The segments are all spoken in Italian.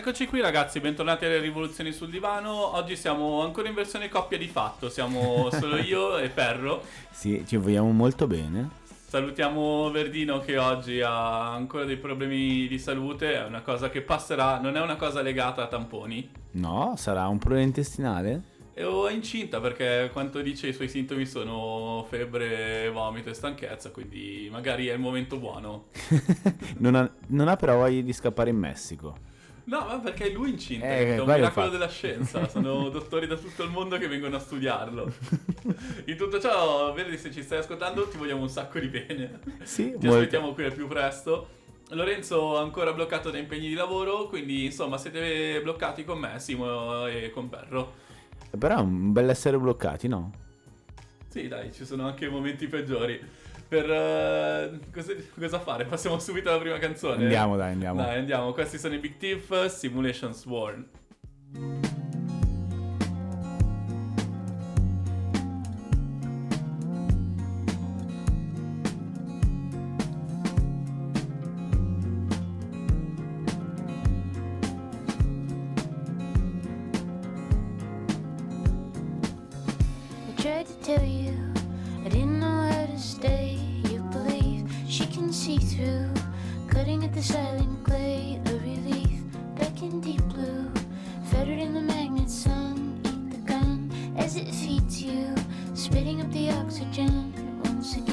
Eccoci qui ragazzi, bentornati alle rivoluzioni sul divano. Oggi siamo ancora in versione coppia di fatto, siamo solo io e Perro. Sì, ci vogliamo molto bene. Salutiamo Verdino che oggi ha ancora dei problemi di salute, è una cosa che passerà, non è una cosa legata a tamponi. No, sarà un problema intestinale? E o è incinta perché quanto dice i suoi sintomi sono febbre, vomito e stanchezza, quindi magari è il momento buono. non, ha, non ha però voglia di scappare in Messico. No, ma perché è lui incinta, Eh, è un miracolo della scienza, sono dottori da tutto il mondo che vengono a studiarlo. In tutto ciò, vedi se ci stai ascoltando, ti vogliamo un sacco di bene. Sì, Ti molto. aspettiamo qui al più presto. Lorenzo ancora bloccato da impegni di lavoro, quindi insomma siete bloccati con me, Simo e con Perro. Però è un bel essere bloccati, no? Sì, dai, ci sono anche momenti peggiori. Per eh, cosa, cosa fare? Passiamo subito alla prima canzone. Andiamo, dai, andiamo. Dai, andiamo. Questi sono i Big Thief Simulation Sworn. See through, cutting at the silent clay. A relief back in deep blue, fettered in the magnet sun. Eat the gun as it feeds you, spitting up the oxygen once again.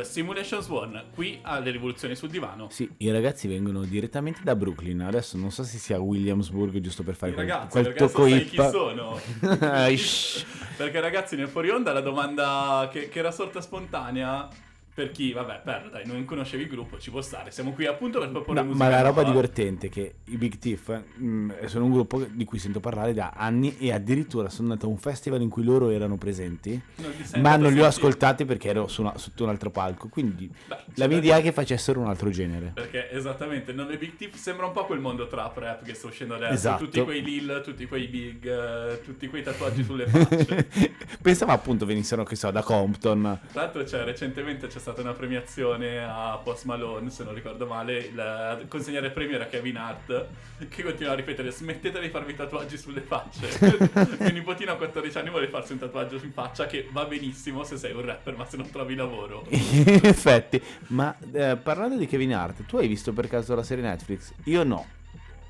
Big Thief, Simulation Swan, qui alle rivoluzioni sul divano. Sì, i ragazzi vengono direttamente da Brooklyn. Adesso non so se sia Williamsburg, giusto per fare I quel, ragazzi, quel tocco sai chi hip. sono. Ah, shh. perché ragazzi nel fuori onda la domanda che, che era sorta spontanea per chi, vabbè, per dai, non conoscevi il gruppo, ci può stare. Siamo qui appunto per proporre No, musica ma la roba nuova. divertente è che i Big Thief mh, sono un gruppo di cui sento parlare da anni e addirittura sono andato a un festival in cui loro erano presenti, Non ma non li ho ascoltati perché ero su una- sotto un altro palco. Quindi Beh, la c'è mia idea è che facessero un altro genere. Perché esattamente, il nome Big Thief sembra un po' quel mondo trap rap che sta uscendo adesso. Esatto. Tutti quei lil, tutti quei big, eh, tutti quei tatuaggi sulle facce. Pensavo appunto venissero, che so, da Compton. Tra l'altro c'è, recentemente c'è stata una premiazione a Post Malone, se non ricordo male, il consegnare premio era Kevin Hart, che continua a ripetere smettete di farvi tatuaggi sulle facce. Mio nipotino a 14 anni vuole farsi un tatuaggio in faccia che va benissimo se sei un rapper, ma se non trovi lavoro. In effetti, ma eh, parlando di Kevin Hart, tu hai visto per caso la serie Netflix? Io no.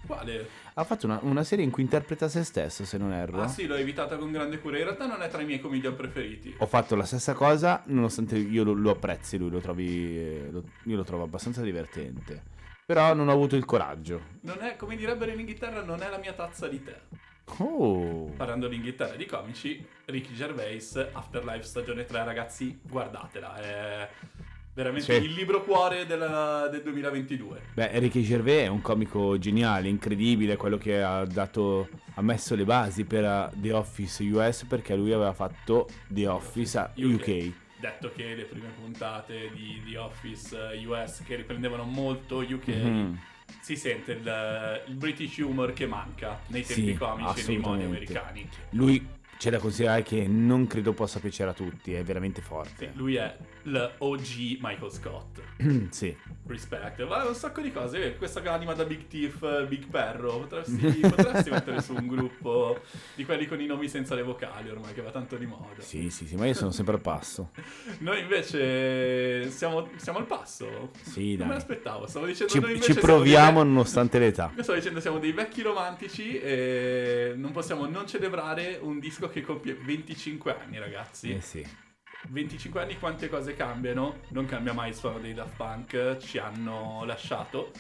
Quale? Ha fatto una, una serie in cui interpreta se stesso, se non erro. Ah sì, l'ho evitata con grande cura. In realtà non è tra i miei comedian preferiti. Ho fatto la stessa cosa, nonostante io lo, lo apprezzi lui, lo trovi, eh, lo- io lo trovo abbastanza divertente. Però non ho avuto il coraggio. Non è, come direbbero in Inghilterra, non è la mia tazza di tè. Oh. Parlando di Inghilterra e di comici, Ricky Gervais, Afterlife stagione 3, ragazzi, guardatela. È veramente Sì. il libro cuore della- del 2022. Beh, Ricky Gervais è un comico geniale, incredibile, quello che ha dato, ha messo le basi per uh, The Office US perché lui aveva fatto The Office a UK. Detto che le prime puntate di The Office eh, US che riprendevano molto UK, Mhm. si sente il, il British humor che manca nei tempi Sì, comici e nei modi americani. Lui c'è da considerare che non credo possa piacere a tutti, è veramente forte. Lui è l'OG Michael Scott. sì. Respect, ma un sacco di cose. Questa anima da Big Thief, eh, Big Perro. Potresti, potresti mettere su un gruppo di quelli con i nomi senza le vocali ormai, che va tanto di moda. Sì, sì, sì, ma io sono sempre al passo. Noi invece siamo, siamo al passo. Sì, Non me dai. l'aspettavo. Stavo dicendo Ci, ci proviamo dei- nonostante l'età. Io stavo dicendo siamo dei vecchi romantici e non possiamo non celebrare un disco che compie 25 anni, ragazzi. Eh sì. 25 anni quante cose cambiano, non cambia mai il suono dei Daft Punk, ci hanno lasciato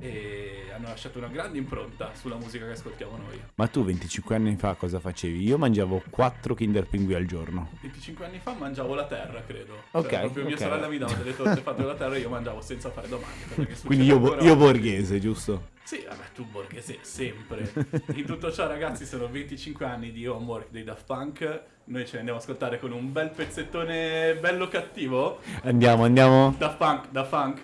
e hanno lasciato una grande impronta sulla musica che ascoltiamo noi. Ma tu 25 anni fa cosa facevi? Io mangiavo 4 Kinder Pinguì al giorno. 25 anni fa mangiavo la terra, credo. Ok, Cioè, proprio mia ok. sorella mi dava delle torte fatte dalla terra e io mangiavo senza fare domande. Quindi io, bo- io borghese, giusto? Sì, vabbè, tu borghese, sempre. In tutto ciò, ragazzi, sono 25 anni di homework dei Daft Punk. Noi ce ne andiamo a ascoltare con un bel pezzettone bello cattivo. Andiamo, andiamo. Daft Punk, Daft Punk.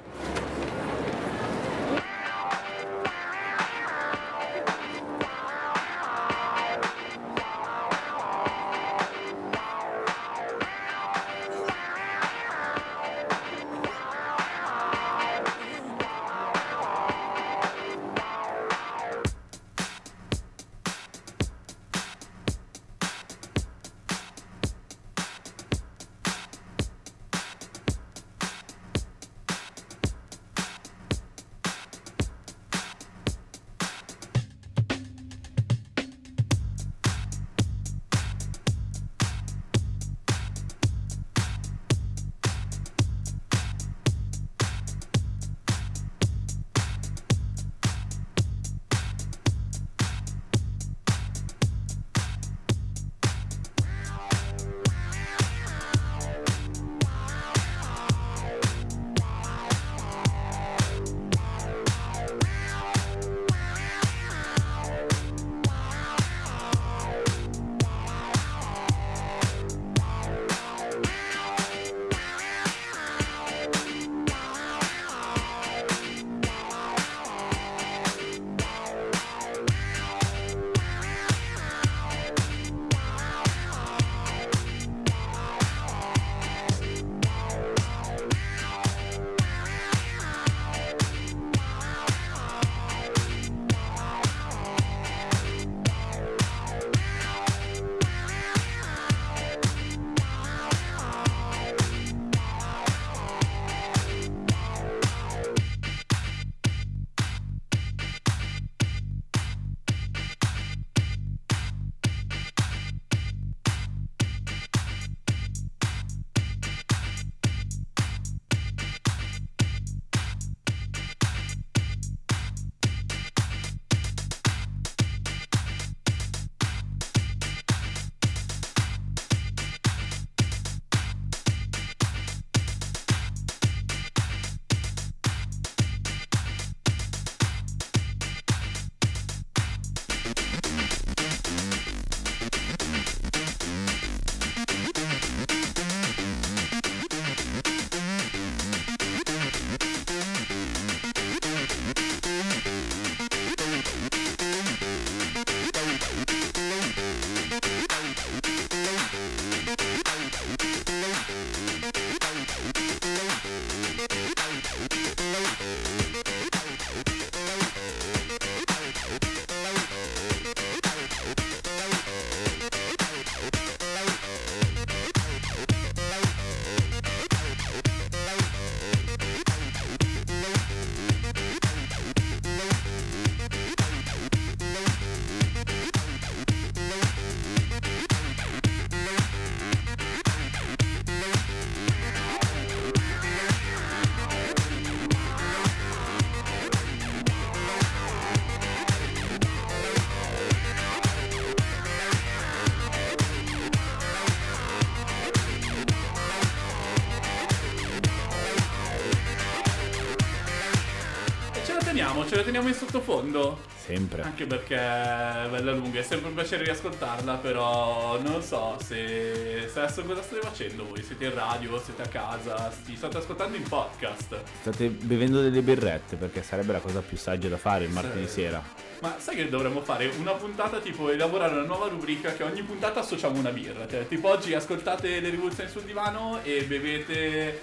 Sottofondo? Sempre. Anche perché è bella lunga, è sempre un piacere riascoltarla, però non so se, se adesso cosa state facendo voi, siete in radio, siete a casa, ci state ascoltando in podcast. State bevendo delle birrette perché sarebbe la cosa più saggia da fare il martedì Sì. sera. Ma sai che dovremmo fare una puntata tipo elaborare una nuova rubrica che ogni puntata associamo una birra. Cioè, tipo oggi ascoltate le rivoluzioni sul divano e bevete.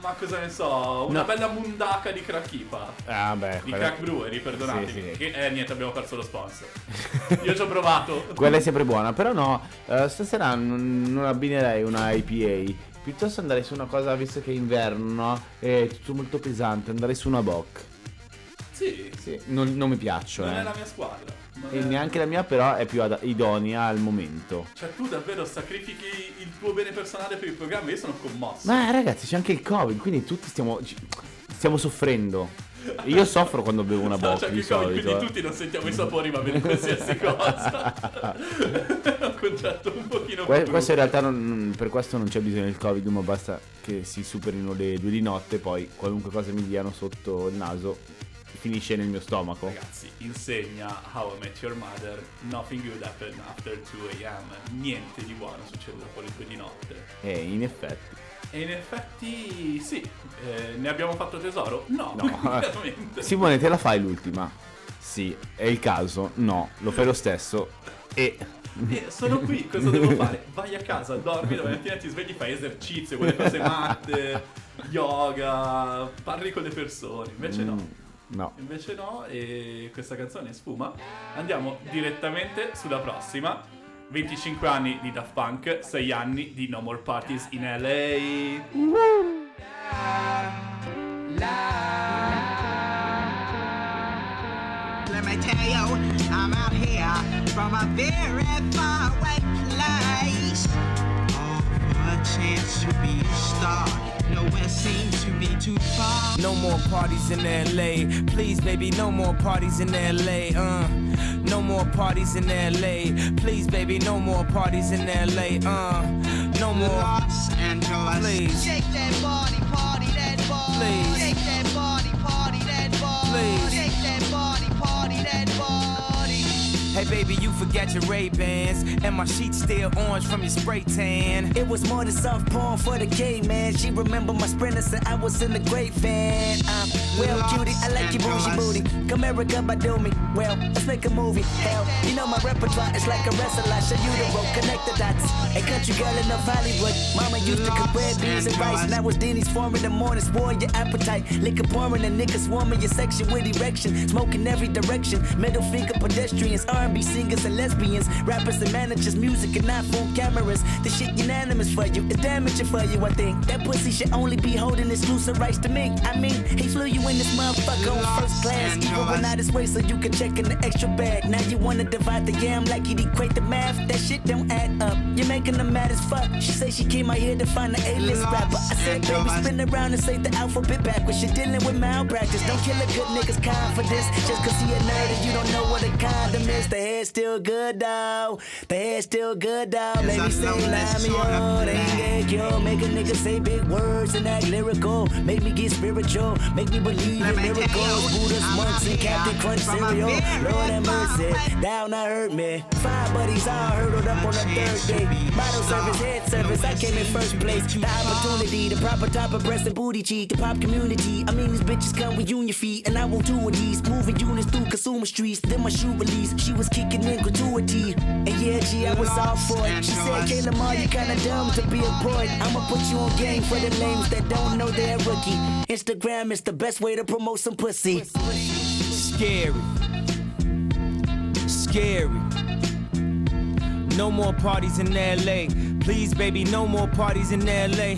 Ma cosa ne so, una No. bella mundaca di Crack-Ipa. Ah, beh, Di quella, Crack Brewery, perdonatemi. Sì, sì. Che eh, niente, abbiamo perso lo sponsor. Io ci ho provato. quella è sempre buona. Però no, eh, stasera non, non abbinerei una IPA. Piuttosto andrei su una cosa, visto che è inverno, no? È tutto molto pesante. Andrei su una Bock. Sì, Sì, non, non mi piaccio, non eh. è la mia squadra. E neanche la mia, però è più ad- idonea al momento. Cioè, tu davvero sacrifichi il tuo bene personale per il programma? Io sono commosso. Ma ragazzi, c'è anche il Covid, quindi tutti stiamo, stiamo soffrendo. Io soffro quando bevo una No, Bock c'è di solito. quindi eh. tutti non sentiamo i sapori, va bene qualsiasi cosa. è un concetto un pochino Que- più questo in realtà non- per questo non c'è bisogno del covid ma basta che si superino le due di notte poi qualunque cosa mi diano sotto il naso finisce nel mio stomaco. Ragazzi, insegna How I Met Your Mother Nothing good happened after 2 am Niente di buono succede dopo le 2 di notte. E in effetti. E in effetti sì. Eh, Ne abbiamo fatto tesoro? No, no. Simone te la fai l'ultima? Sì è il caso. No lo fai lo stesso. E E sono qui, cosa devo fare? Vai a casa, dormi, la mattina ti svegli, fai esercizio, quelle cose matte Yoga Parli con le persone. Invece Mm, no Invece no, e questa canzone sfuma. Andiamo direttamente sulla prossima. 25 anni di Daft Punk, 6 anni di No More Parties in LA. Let me tell you, I'm out here from a very far away place. For a chance to be a star. Nowhere seems to be too far. No more parties in LA. Please, baby, no more parties in LA. Uh, no more parties in LA. Please, baby, no more parties in LA. Uh, no more. Los Angeles. Please. Shake that body, party that body. Please. Hey, baby, you forgot your Ray Bans, and my sheets still orange from your spray tan. It was more than soft porn for the gay man. She remember my sprinters and I was in the great van. Um, well, cutie, I like your bougie booty. Come America, by do me. Well, let's make a movie. Hell, you know my repertoire is like a wrestler. I show you the rope, connect the dots. A country girl in North Hollywood. Mama used to cook red beans and rice. Now it's Denny's form in the morning. Swore your appetite. Liquor pouring and niggas swarming your section with erection. Smoking every direction. Middle finger pedestrians. R&B singers and lesbians. Rappers and managers. Music and iPhone cameras. The shit unanimous for you. It's damaging for you, I think. That pussy should only be holding exclusive rights to me. I mean, he flew you in this motherfucker on first class. Even went out his way so you could check in the extra bag. Now you wanna divide the yam like you'd equate the math. That shit don't add up. You're making them mad as fuck. She say she came out here to find the A-list rapper. Said, baby, spin around and say the alphabet backwards. You're dealing with malpractice. Don't kill a good nigga's confidence. Just cause he a nerd and you don't know what a condom is. The hair's still good, though. The hair's still good, though. Maybe that say lie me of on. Ain't get cure. Make a nigga say big words and act lyrical. Make me get spiritual. Make me believe in miracles. Buddha's I'm monks and Captain Crunch a cereal. Lord have mercy. Down, I hurt me. Five buddies all hurdled up on the chance third day. Bottle service, head service. I came in first place. The opportunity, the proper type of breast and booty cheek. The pop community. I mean, these bitches come with union feet. And I want two of these. Moving units through consumer streets. Then my shoe release. She was kicking in gratuity. And yeah, G, I was all for it. She said, Kayla Ma, you kinda dumb to be a poet. I'ma put you on game for the lames that don't know they're rookie. Instagram is the best way to promote some pussy. Scary. Scary. No more parties in LA. Please, baby, no more parties in LA.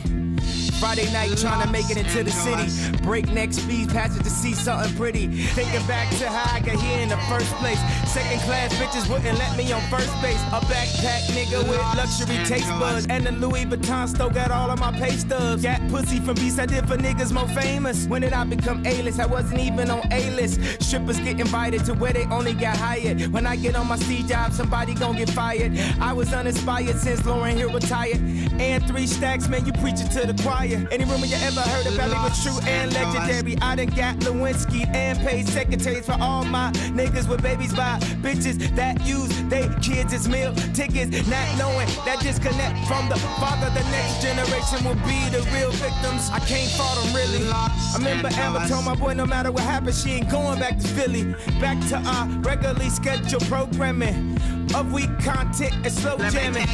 Friday night trying to make it into the city. Breakneck speed, passage to see something pretty. Thinking back to how I got here in the first place. Second class bitches wouldn't let me on first base. A backpack nigga with luxury taste buds. And the Louis Vuitton still got all of my pay stubs. Got pussy from beats I did for niggas more famous. When did I become A-list? I wasn't even on A-list. Strippers get invited to where they only got hired. When I get on my C job, somebody gon' get fired. I was uninspired since Lauren Hill retired. And three stacks, man, you preaching to the choir. Any rumor you ever heard about me was true and legendary. I done got Lewinsky and paid secretaries for all my niggas with babies by bitches that use they kids as meal tickets. Not knowing that disconnect from the father, the next generation will be the real victims. I can't fault them really. I remember Amber told my boy no matter what happens, she ain't going back to Philly. Back to our regularly scheduled programming of weak content and slow jamming.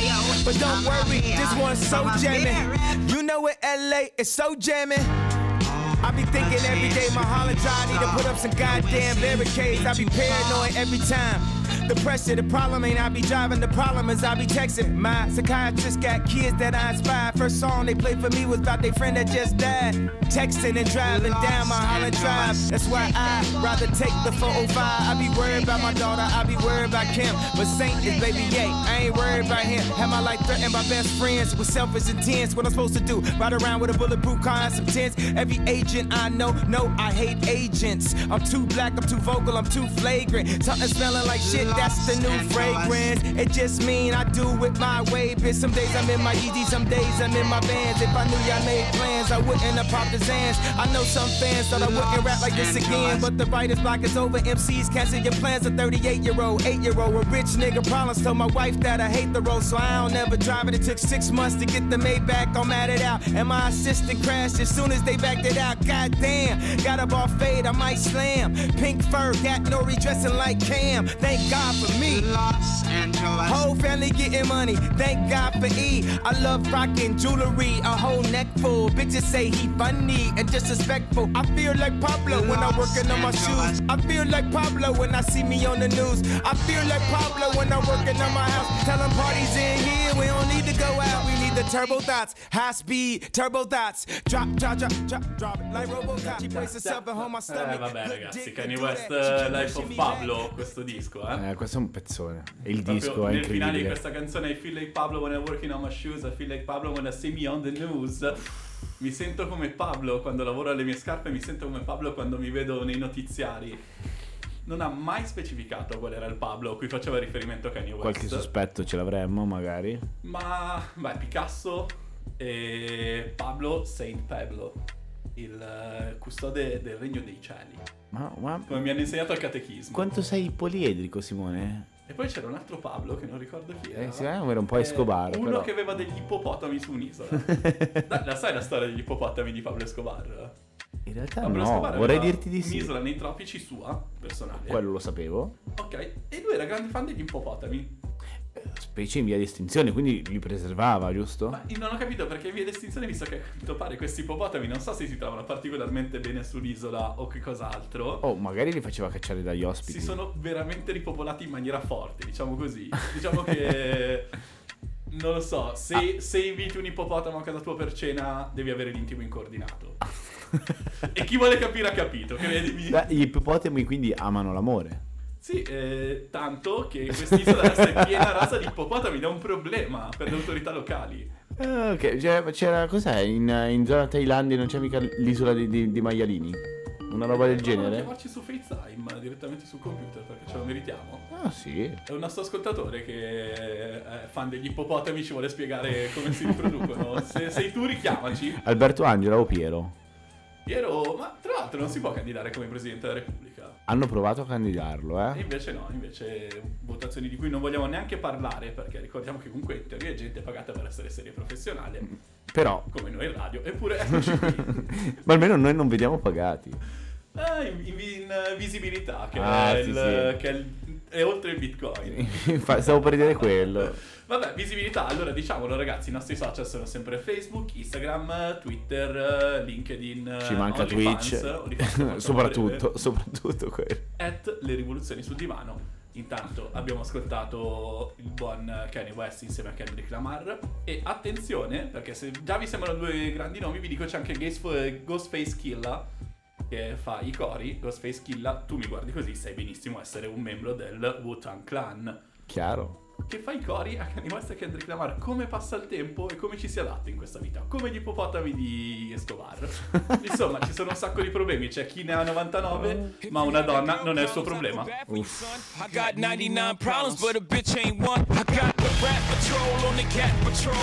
But don't worry, this one's so jamming. You know what LA is so jamming. I be thinking every day my Holland drive need to put up some goddamn barricades. I be paranoid every time. The pressure, the problem ain't I be driving. The problem is I be texting. My psychiatrist got kids that I inspired. First song they played for me was about their friend that just died. Texting and driving down my Holland Drive. That's why I rather take the 405. I be worried about my daughter. I be worried about Kim. But Saint is baby yay. I ain't worried about him. Have my life threatened by best friends with selfish intents. What I'm supposed to do? Ride around with a bulletproof car and some tents. Every agent I know, no, I hate agents. I'm too black, I'm too vocal, I'm too flagrant. Something smelling like shit, that's the new fragrance. It just mean I do it my way, bitch. Some days I'm in my Yeezy, some days I'm in my vans. If I knew y'all made plans, I wouldn't have popped the Zans. I know some fans thought I wouldn't rap like this again, but the writer's block is over. MCs cancel your plans. A 38 year old, 8 year old, a rich nigga problems. Told my wife that I hate the road, so I don't ever drive it. It took six months to get the Maybach, I'm at it out. And my assistant crashed as soon as they backed it out. God damn, got a off fade, I might slam. Pink fur, got no redressing like Cam. Thank God for me. Los Angeles. Whole family getting money, thank God for E. I love rocking jewelry, a whole neck full. Bitches say he funny and disrespectful. I feel like Pablo when I'm working on my shoes. I feel like Pablo when I see me on the news. I feel like Pablo when I'm working on my house. Tell 'em parties in here, we don't need to go out. We the turbo dots, high speed, turbo dots. Drop, drop, drop, drop, drop it like Robocop. She braces herself and hold my stomach. Eh vabbè ragazzi, Kanye West eh, Life of Pablo, questo disco, eh. Eh, questo è un pezzone. E il Proprio disco è nel finale di incredibile. questa canzone I feel like Pablo when I'm working on my shoes, I feel like Pablo when I see me on the news. Mi sento come Pablo quando lavoro alle mie scarpe, mi sento come Pablo quando mi vedo nei notiziari. Non ha mai specificato qual era il Pablo a cui faceva riferimento Kanye West. Qualche sospetto ce l'avremmo, magari. Ma, beh, Picasso e Pablo Saint Pablo, il eh, custode del regno dei cieli. Ma, ma Come mi hanno insegnato al catechismo. quanto sei poliedrico, Simone? E poi c'era un altro Pablo che non ricordo chi era. Eh, sì, eh, era un po' Escobar, Uno però. che aveva degli ippopotami su un'isola. Dai, la sai la storia degli ippopotami di Pablo Escobar? In realtà no, Escobar vorrei dirti di sì. Un'isola nei tropici sua, personale. Quello lo sapevo. Ok, e lui era grande fan degli ippopotami. Specie in via di estinzione, quindi li preservava, giusto? Ma non ho capito perché in via d'estinzione, visto che a quanto pare questi ippopotami non so se si trovano particolarmente bene sull'isola o che cos'altro. Oh, magari li faceva cacciare dagli ospiti. si sono veramente ripopolati in maniera forte, diciamo così. diciamo che. Non lo so, se, se inviti un ippopotamo a casa tua per cena, devi avere l'intimo incoordinato. e chi vuole capire ha capito, credimi. Beh, gli ippopotami quindi amano l'amore. Sì, eh, tanto che quest'isola è piena rasa di ippopotami, da un problema per le autorità locali. Ah, ok, c'era, c'era- cos'è? In, in zona Thailandia non c'è mica l'isola di, di- di maialini? Una roba del genere? chiamarci su FaceTime direttamente sul computer perché ce lo meritiamo. Ah, sì. È un nostro ascoltatore che è fan degli ippopotami, ci vuole spiegare come si riproducono. Se sei tu, richiamaci. Alberto Angela o Piero? Piero, ma tra l'altro non si può candidare come Presidente della Repubblica. Hanno provato a candidarlo, E eh? invece no, invece votazioni di cui non vogliamo neanche parlare perché ricordiamo che comunque in teoria è gente pagata per essere seria e professionale, Però, come noi in radio, eppure eccoci qui. ma almeno noi non vediamo pagati. Ah, in, in- in, eh, visibilità, che, Ah, è, sì, il- sì. che è il- è oltre il Bitcoin. Stavo per dire quello. Vabbè, visibilità, allora diciamolo ragazzi, i nostri social sono sempre Facebook, Instagram, Twitter, eh, LinkedIn, Ci manca OnlyFans, Twitch. OnlyFans, facciamo breve. soprattutto, soprattutto quello. at le rivoluzioni sul divano. Intanto abbiamo ascoltato il buon Kanye West insieme a Kendrick Lamar. E attenzione, perché se già vi sembrano due grandi nomi, vi dico c'è anche Ghostf- Ghostface Killa che fa i cori. Ghostface Killa, tu mi guardi così, sai benissimo essere un membro del Wu-Tang Clan. Chiaro. Che fa i cori a Kanye West e Kendrick Lamar. Come passa il tempo e come ci si adatta in questa vita. Come gli ippopotami di Escobar. Insomma, ci sono un sacco di problemi. C'è chi ne ha 99, ma una donna non è il suo problema. I got 99 problems, but a bitch ain't one. I got the rap patrol on the cat patrol.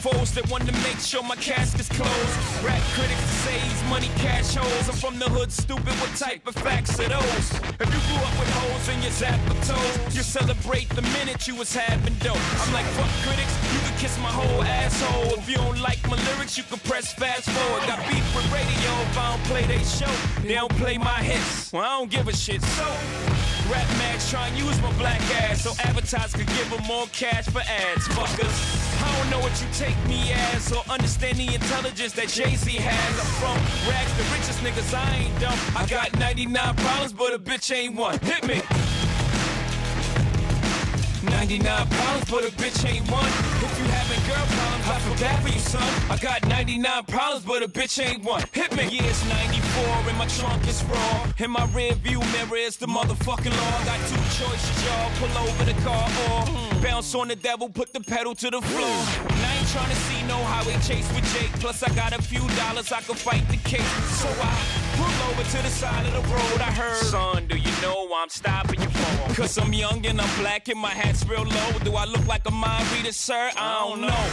Foes that want to make sure my casket's closed. Rap critics say he's money cash holes. I'm from the hood, stupid. What type of facts are those? If you grew up with hoes in your zapper toes, you celebrate the minute you was having dope. I'm like, fuck critics, you can kiss my whole asshole. If you don't like my lyrics, you can press fast forward. Got beef with radio if I don't play they show. They don't play my hits. Well, I don't give a shit. So, Rap Max try and use my black ass so advertisers could give them more cash for ads. Fuckers. I don't know what you take me as or understand the intelligence that Jay-Z has. I'm from rags, the richest niggas, I ain't dumb. I got 99 problems, but a bitch ain't one. Hit me. 99 problems, but a bitch ain't one. If you having girl problems, I feel bad for you, son. I got 99 problems, but a bitch ain't one. Hit me. Yeah, it's 94 and my trunk is raw. In my rear view mirror is the motherfucking law. Got two choices, y'all. Pull over the car or bounce on the devil, put the pedal to the floor. And I ain't trying to see no highway chase with Jake. Plus, I got a few dollars, I can fight the case. So I pull over to the side of the road. I heard, son, do you know why I'm stopping you for? Cause I'm young and I'm black and my hat's real low. Do I look like a mind reader, sir? I don't know.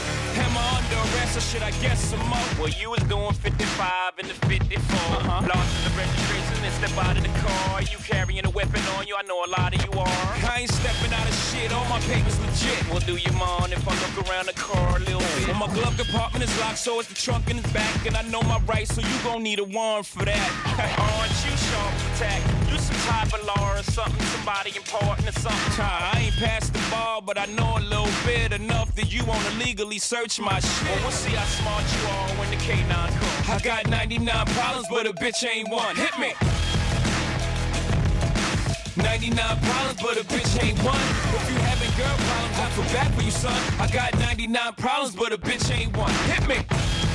Am I under arrest or should I guess some more? Well, you was doing 55 in the 54. Uh-huh. Lost in the registration and step out of the car. You carrying a weapon on you, I know a lot of you are. I ain't stepping out of shit, all my papers legit. Well, do you mind if I look around the car a little bit? Well, my glove compartment is locked, so it's the trunk in the back. And I know my rights, so you gon' need a warrant for that. Aren't you sharp attack? You some type of law or something, somebody important or something. I ain't past the ball, but I know a little bit enough that you wanna legally search my shit. Well, we'll see how smart you are when the K9 comes. I got 99 problems, but a bitch ain't one. Hit me. 99 problems, but a bitch ain't one. If you having girl problems, I feel bad for you, son. I got 99 problems, but a bitch ain't one. Hit me.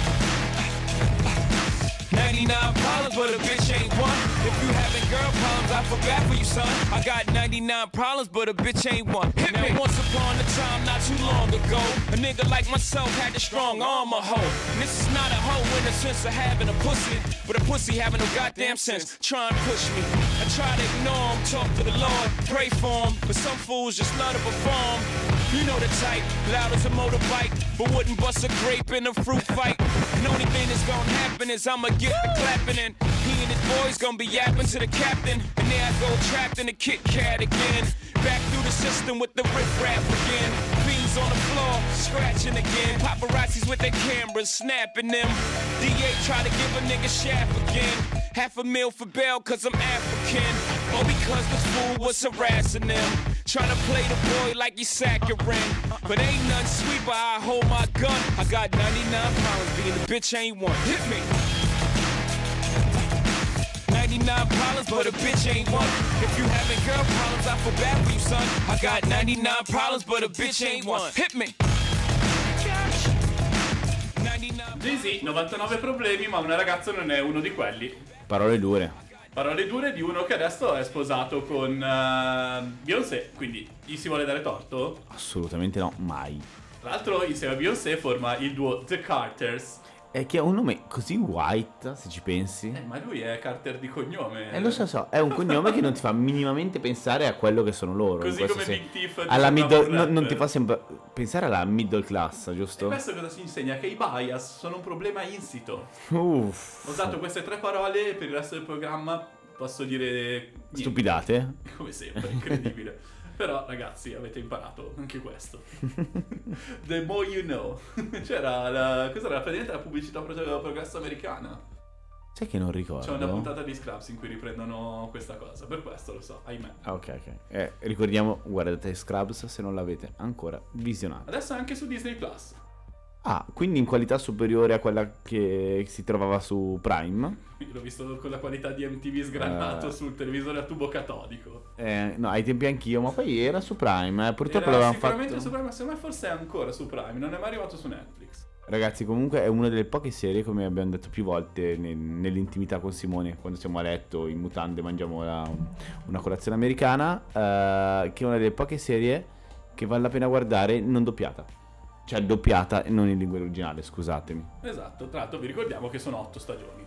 99 problems, but a bitch ain't one. If you having girl problems, I feel bad for you, son. I got 99 problems, but a bitch ain't one. Hit now, me. once upon a time, not too long ago, a nigga like myself had a strong arm, a hoe. And this is not a hoe in the sense of having a pussy, but a pussy having no goddamn sense. Try and push me. I try to ignore him, talk to the Lord, pray for him, but some fools just love to perform. You know the type, loud as a motorbike, but wouldn't bust a grape in a fruit fight. And only thing that's gonna happen is I'ma get clapping and he and his boys gonna be yapping to the captain. And there I go trapped in a Kit Kat again. Back through the system with the riff rap again. Beans on the floor, scratching again. Paparazzis with their cameras, snapping them. DA try to give a nigga shaft again. Half a meal for bail cause I'm African. Or because this fool was harassing them. Trying to play the boy like he's saccharine. But ain't nothing sweet, but I hold my gun. I got 99 pounds, being a bitch ain't one. Hit me. 99 problems, but a bitch ain't one. If you having girl problems, I feel bad for you, son. I got 99 problems, but a bitch ain't one. Hit me. 99 Jay-Z, 99 problemi, ma una ragazza non è uno di quelli. Parole dure. Parole dure di uno che adesso è sposato con eh, Beyoncé, quindi gli si vuole dare torto? Assolutamente no, mai. Tra l'altro insieme a Beyoncé forma il duo The Carters. È che ha un nome così white, se ci pensi. Eh, ma lui è Carter di cognome. Eh, lo so, so, è un cognome che non ti fa minimamente pensare a quello che sono loro. Così come senso. Big di Alla middle, no- non ti fa sempre pensare alla middle class, E giusto? questo cosa ci insegna? Che i bias sono un problema insito. Uff. Ho usato queste tre parole e per il resto del programma posso dire niente. Stupidate? Come sempre, incredibile. Però ragazzi avete imparato anche questo. The more you know. C'era la, cos'era la praticamente la pubblicità pro- progresso americana. Sai che non ricordo? C'è una puntata di Scraps in cui riprendono questa cosa. Per questo lo so, ahimè. Ah, ok, ok. Eh, ricordiamo, guardate Scrubs se non l'avete ancora visionato. Adesso è anche su Disney Plus. Ah, quindi in qualità superiore a quella che si trovava su Prime. L'ho visto con la qualità di MTV sgrannato Eh. sul televisore a tubo catodico. Eh, no, ai tempi anch'io, ma poi era su Prime. eh. Purtroppo Era l'avevamo sicuramente fatto. su Prime, ma secondo me forse è ancora su Prime, non è mai arrivato su Netflix. Ragazzi, comunque è una delle poche serie, come abbiamo detto più volte ne- nell'intimità con Simone, quando siamo a letto in mutande mangiamo la- una colazione americana, eh, che è una delle poche serie che vale la pena guardare non doppiata. Cioè doppiata e non in lingua originale, scusatemi. Esatto, tra l'altro vi ricordiamo che sono otto stagioni.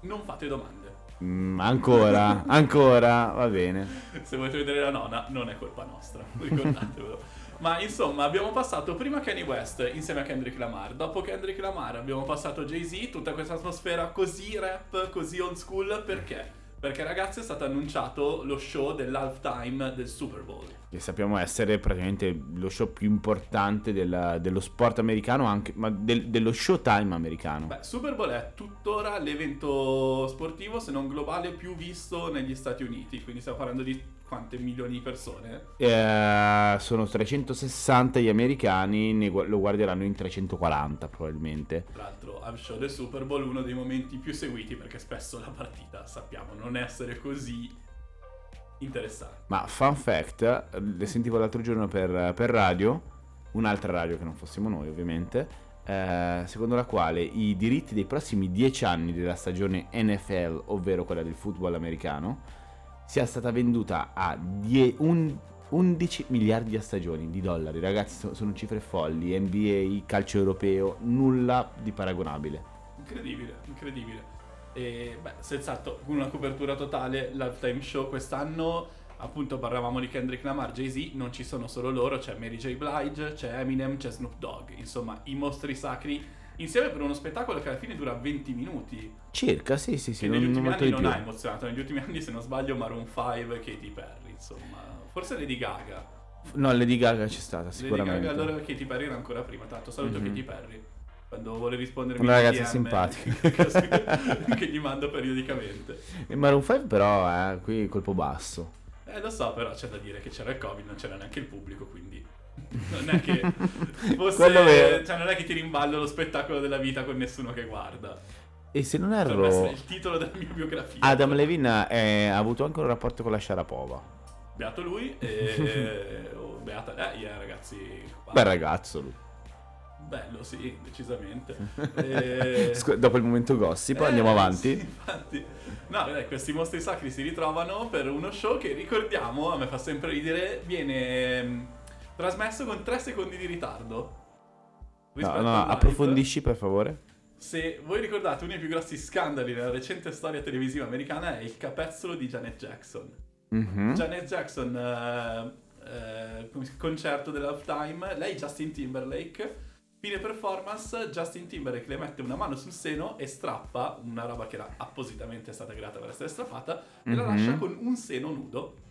Non fate domande. Mm, ancora, ancora, va bene. Se volete vedere la nona, non è colpa nostra, ricordatevelo. Ma insomma, abbiamo passato prima Kanye West insieme a Kendrick Lamar, dopo Kendrick Lamar abbiamo passato Jay-Z, tutta questa atmosfera così rap, così old school, perché? Perché ragazzi è stato annunciato lo show dell'halftime del Super Bowl. Che sappiamo essere praticamente lo show più importante della- dello sport americano, anche, ma del- dello showtime americano. Beh, Super Bowl è tuttora l'evento sportivo, se non globale, più visto negli Stati Uniti, quindi stiamo parlando di quante milioni di persone? Eh, sono 360 gli americani, ne gu- lo guarderanno in 340 probabilmente. Tra l'altro, al show del Super Bowl uno dei momenti più seguiti perché spesso la partita, sappiamo, non essere così interessante. Ma fun fact, le sentivo l'altro giorno per, per radio, un'altra radio che non fossimo noi ovviamente, eh, secondo la quale i diritti dei prossimi 10 anni della stagione NFL, ovvero quella del football americano, sia stata venduta a die- un- 11 miliardi a stagioni di dollari. Ragazzi, so- sono cifre folli. NBA, calcio europeo, nulla di paragonabile. Incredibile, incredibile. E beh, senz'altro, con una copertura totale, l'halftime show quest'anno, appunto parlavamo di Kendrick Lamar, Jay-Z, non ci sono solo loro, c'è Mary J. Blige, c'è Eminem, c'è Snoop Dogg, insomma i mostri sacri insieme per uno spettacolo che alla fine dura 20 minuti. Circa, sì, sì, sì. che negli non- ultimi molto anni non più. ha emozionato, negli ultimi anni se non sbaglio Maroon 5 e Katy Perry, insomma, forse Lady Gaga. No, Lady Gaga c'è stata, Lady sicuramente. Gaga allora Katy Perry era ancora prima, tanto saluto Mhm. Katy Perry. Quando vuole rispondere Una ragazza simpatica. che, che gli mando periodicamente. E Maroon 5 però, eh, qui colpo basso. Eh, lo so, però c'è da dire che c'era il Covid, non c'era neanche il pubblico, quindi non è che fosse, cioè non è che tiri in ballo lo spettacolo della vita con nessuno che guarda. E se non essere erro, il titolo della mia biografia. Adam Levine è- ha avuto anche un rapporto con la Sharapova. Beato lui e oh, beata lei, eh, ragazzi. Bel ragazzo lui. Bello, sì, decisamente. E- Scu- dopo il momento gossip, Eh, andiamo avanti. sì, infatti. No, dai, questi mostri sacri si ritrovano per uno show che ricordiamo, a me fa sempre ridere, viene mm, trasmesso con 3 secondi di ritardo. No, no, live. approfondisci per favore. Se voi ricordate uno dei più grossi scandali della recente storia televisiva americana è il capezzolo di Janet Jackson. Mhm. Janet Jackson, eh, eh, concerto dell'halftime, lei Justin Timberlake, fine performance, Justin Timberlake le mette una mano sul seno e strappa una roba che era appositamente stata creata per essere strappata e la Mhm. lascia con un seno nudo.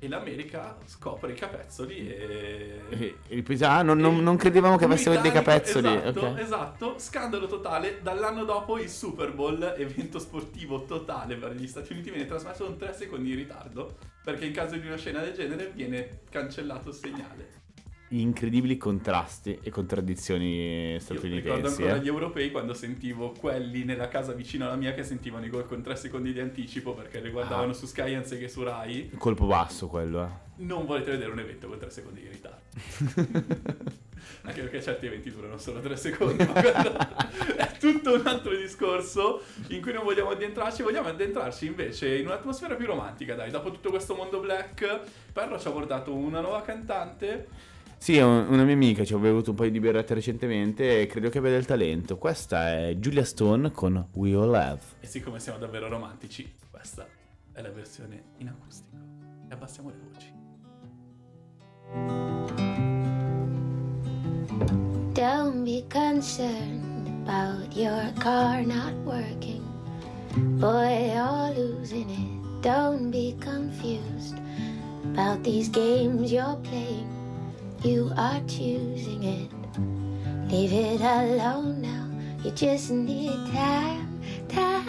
E l'America scopre i capezzoli e... E- e poi, ah, non, non- non credevamo che avesse dei capezzoli. Esatto, ok. esatto, scandalo totale. Dall'anno dopo il Super Bowl, evento sportivo totale per gli Stati Uniti, viene trasmesso con 3 secondi di ritardo. Perché in caso di una scena del genere viene cancellato il segnale. Incredibili contrasti e contraddizioni Io ricordo statunitensi. ancora eh. gli europei quando sentivo quelli nella casa vicino alla mia che sentivano i gol con 3 secondi di anticipo perché li guardavano Ah. su Sky anziché su Rai. Colpo basso quello, eh. Non volete vedere un evento con 3 secondi di ritardo. Anche perché certi eventi durano solo 3 secondi, ma è tutto un altro discorso in cui non vogliamo addentrarci, vogliamo addentrarci invece in un'atmosfera più romantica, dai, dopo tutto questo mondo black, Perro ci ha portato una nuova cantante, Sì, una mia amica ci ha bevuto un paio di birrette recentemente e credo che abbia del talento. Questa è Julia Stone con We All Have. e siccome siamo davvero romantici, questa è la versione in acustico. E abbassiamo le voci. Don't be concerned about your car not working. Boy, you're losing it. Don't be confused about these games you're playing. You are choosing it. Leave it alone now. You just need time, time.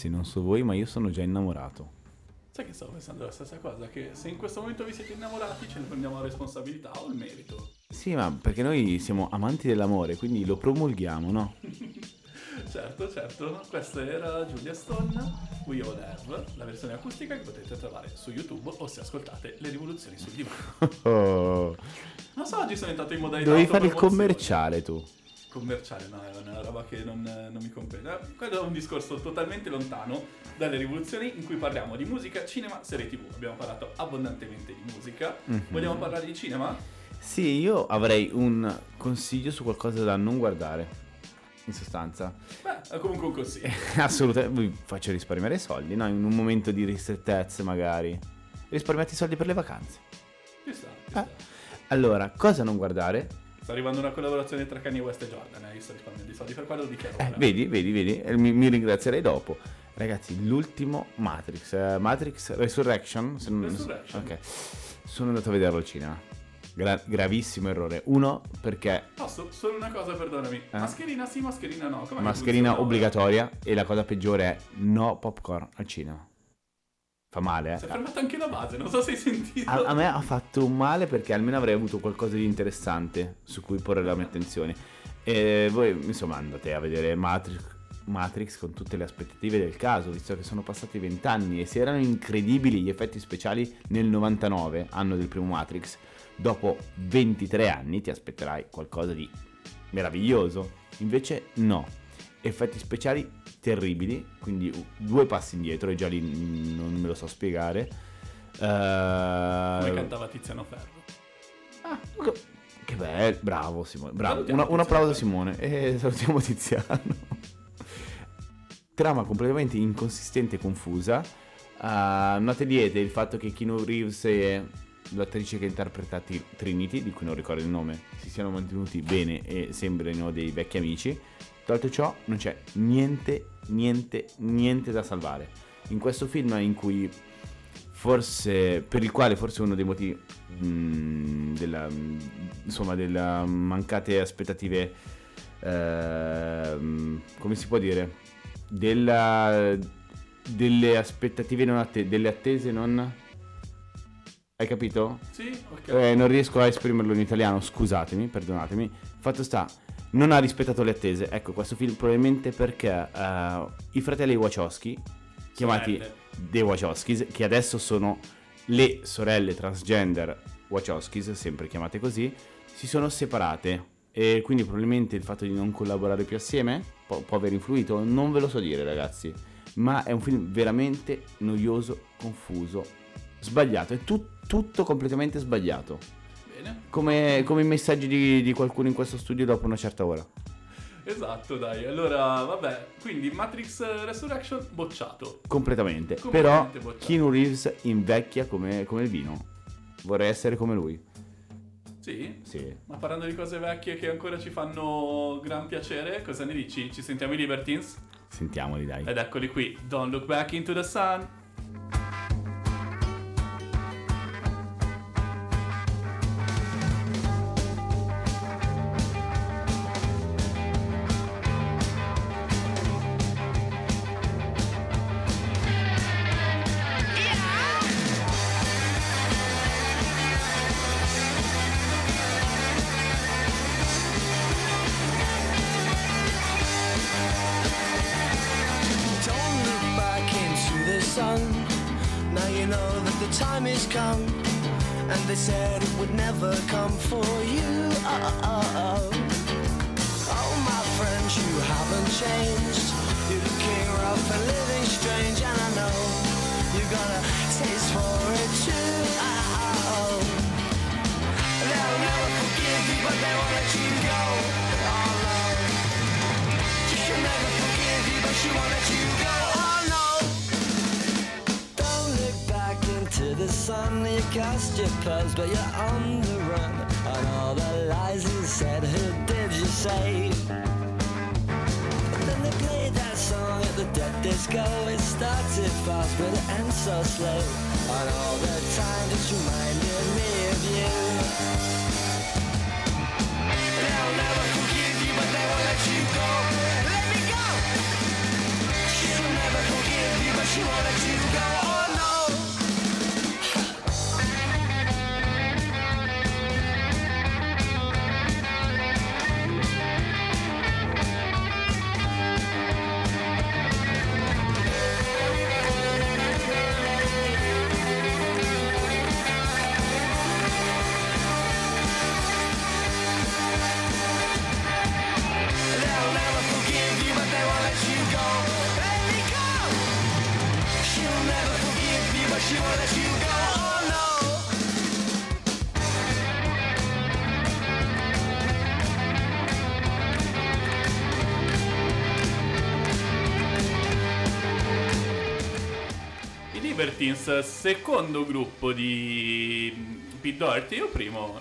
Ragazzi, non so voi, ma io sono già innamorato. Sai che stavo pensando la stessa cosa? Che se in questo momento vi siete innamorati ce ne prendiamo la responsabilità o il merito. Sì, ma perché noi siamo amanti dell'amore, quindi lo promulghiamo, no? Certo, certo, questa era Giulia Stone, We All Have, la versione acustica che potete trovare su YouTube o se ascoltate Le rivoluzioni sul divano. Oh, Non so, oggi sono entrato in modalità dovevi fare il commerciale tu. Commerciale, no, è una roba che non, non mi compete. Quello è un discorso totalmente lontano dalle rivoluzioni in cui parliamo di musica, cinema, serie tv. Abbiamo parlato abbondantemente di musica. Mhm. Vogliamo parlare di cinema? Sì, io avrei un consiglio su qualcosa da non guardare. In sostanza, Beh, comunque un consiglio. assolutamente vi faccio risparmiare i soldi, no? In un momento di ristrettezza, magari. Risparmiate i soldi per le vacanze. Ci sta, ci Ah. sta. Allora, cosa non guardare? Sta arrivando una collaborazione tra Kanye West e Jordan, eh? Io sto risparmiando i soldi per quello lo dichiaro. Eh, vedi, vedi, vedi, eh, mi, mi ringrazierei dopo. Ragazzi, l'ultimo Matrix, eh, Matrix Resurrection, se non- Resurrection. ok. Sono andato a vederlo al cinema. Gra- gravissimo errore. Uno, perché Posso? Solo una cosa, perdonami. Mascherina sì, mascherina no. Com'è che mascherina obbligatoria e la cosa peggiore è no popcorn al cinema. Fa male, Si è eh. fermata anche la base, non so se hai sentito. A, a me ha fatto un male perché almeno avrei avuto qualcosa di interessante su cui porre la mia attenzione. E voi, insomma, andate a vedere Matrix, Matrix con tutte le aspettative del caso, visto che sono passati vent'anni e se erano incredibili gli effetti speciali nel 99, anno del primo Matrix, dopo 23 anni ti aspetterai qualcosa di meraviglioso. Invece no, effetti speciali terribili, quindi due passi indietro e già lì non me lo so spiegare. Come Eh, cantava Tiziano Ferro. Ah, che- bello, bravo Simone, bravo. Una- un applauso a Simone e salutiamo Tiziano. Trama completamente inconsistente e confusa. Uh, note liete il fatto che Keanu Reeves e l'attrice che interpreta Ti- Trinity, di cui non ricordo il nome, si siano mantenuti bene e sembrino dei vecchi amici. Tolto ciò, non c'è niente, niente, niente da salvare. In questo film in cui forse per il quale forse uno dei motivi mh, della insomma della mancate aspettative ehm, come si può dire della delle aspettative non attese delle attese non hai capito? Sì, ok. Eh, non riesco a esprimerlo in italiano, scusatemi, perdonatemi. Fatto sta, non ha rispettato le attese. Ecco, questo film probabilmente perché eh, i fratelli Wachowski, chiamati Sorelle. The Wachowskis, che adesso sono le sorelle transgender Wachowskis, sempre chiamate così, si sono separate. E quindi probabilmente il fatto di non collaborare più assieme può, può aver influito. Non ve lo so dire, ragazzi. Ma è un film veramente noioso, confuso, sbagliato. È tu- tutto completamente sbagliato. Come, come i messaggi di, di qualcuno in questo studio dopo una certa ora. Esatto, dai. Allora, vabbè. Quindi Matrix Resurrection bocciato. Completamente. Completamente Però bocciato. Keanu Reeves invecchia come, come il vino. Vorrei essere come lui. Sì? Sì. Ma parlando di cose vecchie che ancora ci fanno gran piacere, cosa ne dici? Ci sentiamo i Libertines? Sentiamoli, dai. Ed eccoli qui. Don't look back into the sun. Your but you're on the run. And all the lies you said, who did you say? But then they played that song at the dead disco. It started fast, but it ends so slow. And all the time just reminded me Libertines, secondo gruppo di Pete Doherty o primo?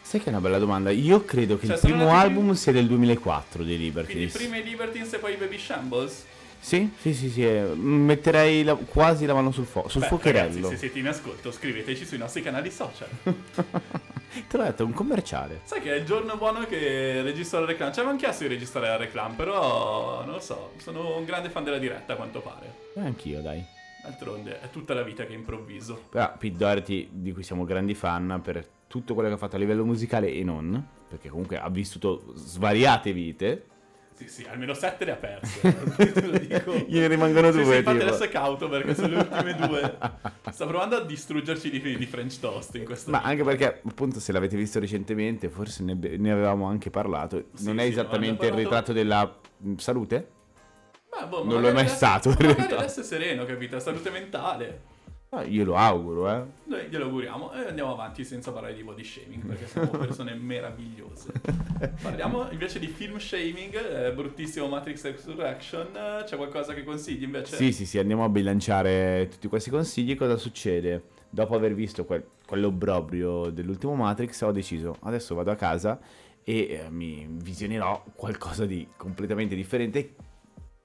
Sai che è una bella domanda? Io credo che Cioè, il primo album sia del 2004 dei Quindi Libertines. prima i Libertines e poi i Baby Shambles? Sì, sì, sì, sì. eh, Metterei la- quasi la mano sul, fo- sul Beh, fuocherello. ragazzi, se siete in ascolto, scriveteci sui nostri canali social. Te l'ho detto, è un commerciale. Sai che è il giorno buono che registro la reclam. Ci avevano chiesto di registrare la reclam, però non lo so, sono un grande fan della diretta a quanto pare. E anch'io, dai. D'altronde è tutta la vita che improvviso. Però Pete Doherty, di cui siamo grandi fan, per tutto quello che ha fatto a livello musicale e non, perché comunque ha vissuto svariate vite. Sì, sì, almeno sette le ha perse. Gliene rimangono Sì, due, sì, infatti tipo. adesso è cauto perché sono le ultime due. Sta provando a distruggerci di, di French Toast in questo Ma video. anche perché, appunto, se l'avete visto recentemente, forse ne, ne avevamo anche parlato. Sì, non è esattamente no, il ritratto della mh, salute? Ma boh, non è mai adesso- stato, in Magari realtà. adesso è sereno, capito? Salute mentale. Ah, io lo auguro, eh. Noi glielo auguriamo e andiamo avanti senza parlare di body shaming perché siamo persone meravigliose. Parliamo invece di film shaming, eh, bruttissimo Matrix Resurrection. eh, C'è qualcosa che consigli invece? Sì, sì, sì, andiamo a bilanciare tutti questi consigli. Cosa succede? Dopo aver visto quel- quell'obbrobrio dell'ultimo Matrix, ho deciso, adesso vado a casa e eh, mi visionerò qualcosa di completamente differente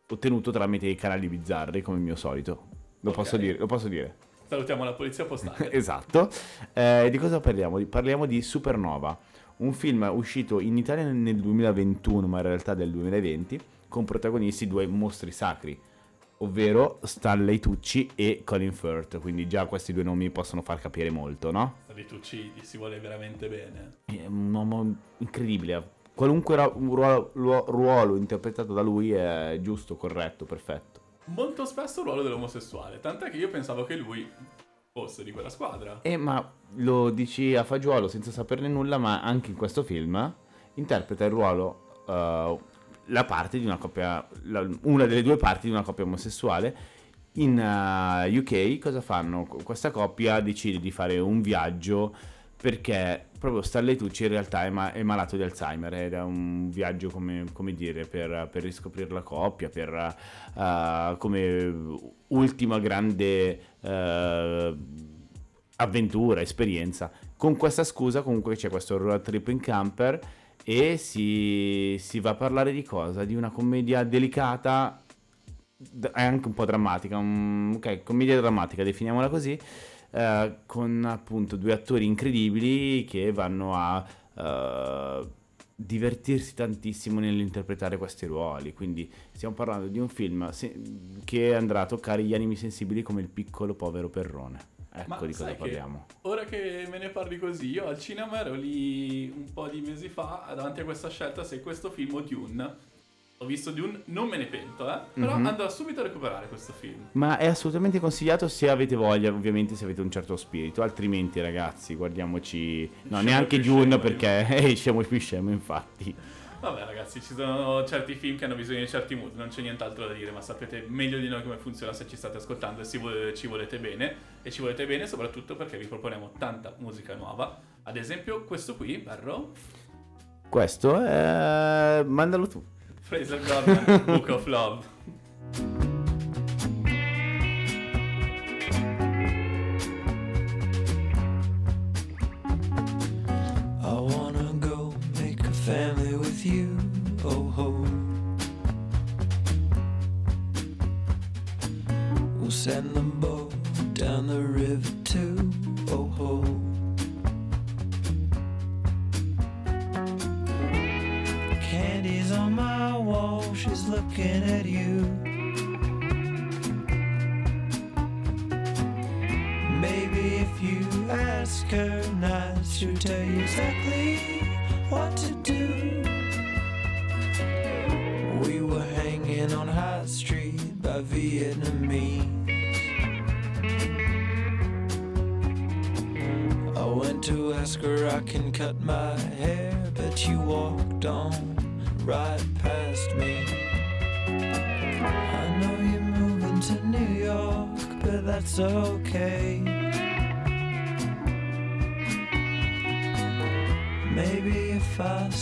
ottenuto tramite i canali bizzarri, come il mio solito. Lo Ok. posso dire, lo posso dire. Salutiamo la polizia postale. esatto. Eh, di cosa parliamo? Parliamo di Supernova, un film uscito in Italia nel 2021, ma in realtà del 2020, con protagonisti due mostri sacri, ovvero Stanley Tucci e Colin Firth. Quindi già questi due nomi possono far capire molto, no? Tucci si vuole veramente bene. È un uomo incredibile. Qualunque ruolo- ruolo interpretato da lui è giusto, corretto, perfetto. Molto spesso il ruolo dell'omosessuale, tant'è che io pensavo che lui fosse di quella squadra. Eh, ma lo dici a fagiolo senza saperne nulla, ma anche in questo film interpreta il ruolo, eh, la parte di una coppia, la- una delle due parti di una coppia omosessuale. In eh, UK cosa fanno? Questa coppia decide di fare un viaggio perché proprio Stanley Tucci in realtà è, ma- è malato di Alzheimer ed è un viaggio come, come dire per, per riscoprire la coppia, per eh, come ultima grande eh, avventura, esperienza. Con questa scusa comunque c'è questo road trip in camper e si, si va a parlare di cosa? Di una commedia delicata, è anche un po' drammatica, ok, commedia drammatica, definiamola così, eh, con appunto due attori incredibili che vanno a eh, divertirsi tantissimo nell'interpretare questi ruoli. Quindi stiamo parlando di un film se- che andrà a toccare gli animi sensibili come il piccolo povero Perrone. Ecco Ma di cosa sai che parliamo. ora che me ne parli così, io al cinema ero lì un po' di mesi fa davanti a questa scelta se questo film o Dune. Ho visto Dune, non me ne pento, eh. Però Mhm. andrò subito a recuperare questo film. Ma è assolutamente consigliato se avete voglia, ovviamente se avete un certo spirito, altrimenti ragazzi guardiamoci... No, neanche Dune perché eh, siamo più scemo infatti. Vabbè ragazzi, ci sono certi film che hanno bisogno di certi mood, non c'è nient'altro da dire, ma sapete meglio di noi come funziona se ci state ascoltando e vuole- ci volete bene. E ci volete bene soprattutto perché vi proponiamo tanta musica nuova. Ad esempio questo qui, Barro, Questo è... mandalo tu. Fraser Gordon, Book of Love. I wanna go make a family with you. Oh ho. We'll send